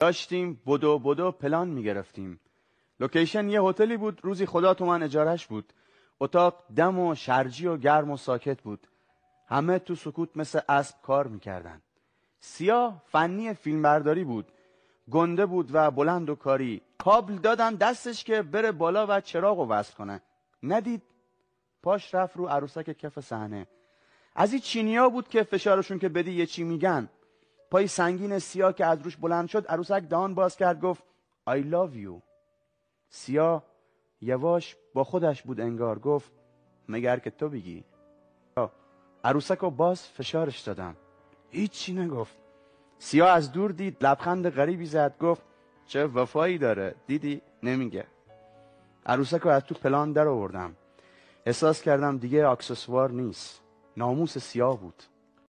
داشتیم بدو بدو پلان می‌گرفتیم. لوکیشن یه هتلی بود روزی خدا تومن اجارش بود. اتاق دم و شرجی و گرم و ساکت بود. همه تو سکوت مثل اسب کار می‌کردن. سیاه فنی فیلمبرداری بود. گنده بود و بلند و کاری. کابل دادن دستش که بره بالا و چراغ و وصل کنه. ندید؟ پاش رفت رو عروسک کف صحنه. از این چینیا بود که فشارشون که بدی یه چی میگن. پای سنگین سیاه که از روش بلند شد عروسک دان باز کرد گفت I love you. سیاه یواش با خودش بود انگار گفت مگر که تو بگی. عروسک رو باز فشارش دادم. هیچی نگفت. سیاه از دور دید لبخند غریبی زد گفت چه وفایی داره دیدی؟ نمیگه. عروسک رو از تو پلان در آوردم. احساس کردم دیگه اکسسوار نیست. ناموس سیاه بود.